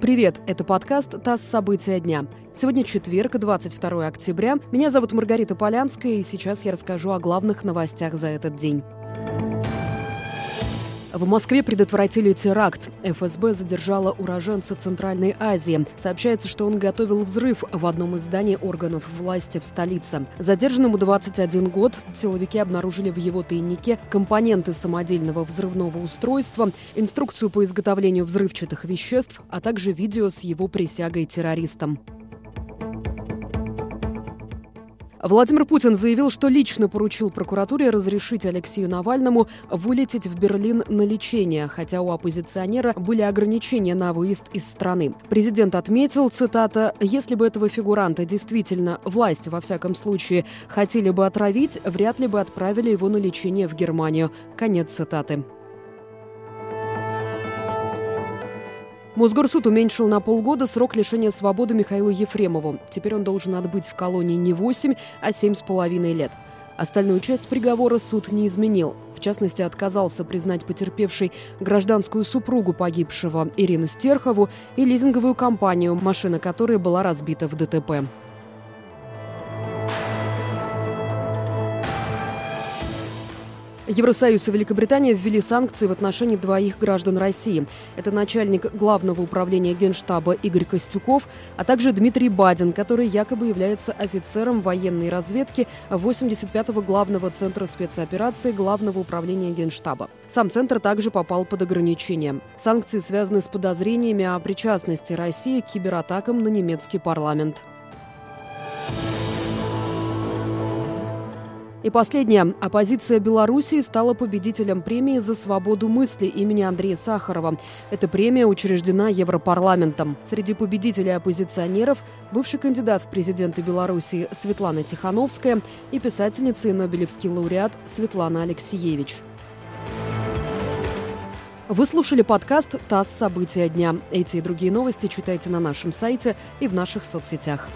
Привет, это подкаст «ТАСС. События дня». Сегодня четверг, 22 октября. Меня зовут Маргарита Полянская, и сейчас я расскажу о главных новостях за этот день. В Москве предотвратили теракт. ФСБ задержала уроженца Центральной Азии. Сообщается, что он готовил взрыв в одном из зданий органов власти в столице. Задержанному 21 год. Силовики обнаружили в его тайнике компоненты самодельного взрывного устройства, инструкцию по изготовлению взрывчатых веществ, а также видео с его присягой террористам. Владимир Путин заявил, что лично поручил прокуратуре разрешить Алексею Навальному вылететь в Берлин на лечение, хотя у оппозиционера были ограничения на выезд из страны. Президент отметил, цитата, «Если бы этого фигуранта действительно власть, во всяком случае, хотели бы отравить, вряд ли бы отправили его на лечение в Германию». Конец цитаты. Мосгорсуд уменьшил на полгода срок лишения свободы Михаилу Ефремову. Теперь он должен отбыть в колонии не 8, а 7,5 лет. Остальную часть приговора суд не изменил. В частности, отказался признать потерпевшей гражданскую супругу погибшего Ирину Стерхову и лизинговую компанию, машина которой была разбита в ДТП. Евросоюз и Великобритания ввели санкции в отношении двоих граждан России. Это начальник Главного управления Генштаба Игорь Костюков, а также Дмитрий Бадин, который якобы является офицером военной разведки 85-го Главного центра спецоперации Главного управления Генштаба. Сам центр также попал под ограничения. Санкции связаны с подозрениями о причастности России к кибератакам на немецкий парламент. И последнее. Оппозиция Белоруссии стала победителем премии за свободу мысли имени Андрея Сахарова. Эта премия учреждена Европарламентом. Среди победителей оппозиционеров бывший кандидат в президенты Белоруссии Светлана Тихановская и писательница и Нобелевский лауреат Светлана Алексеевич. Вы слушали подкаст «ТАСС. События дня». Эти и другие новости читайте на нашем сайте и в наших соцсетях.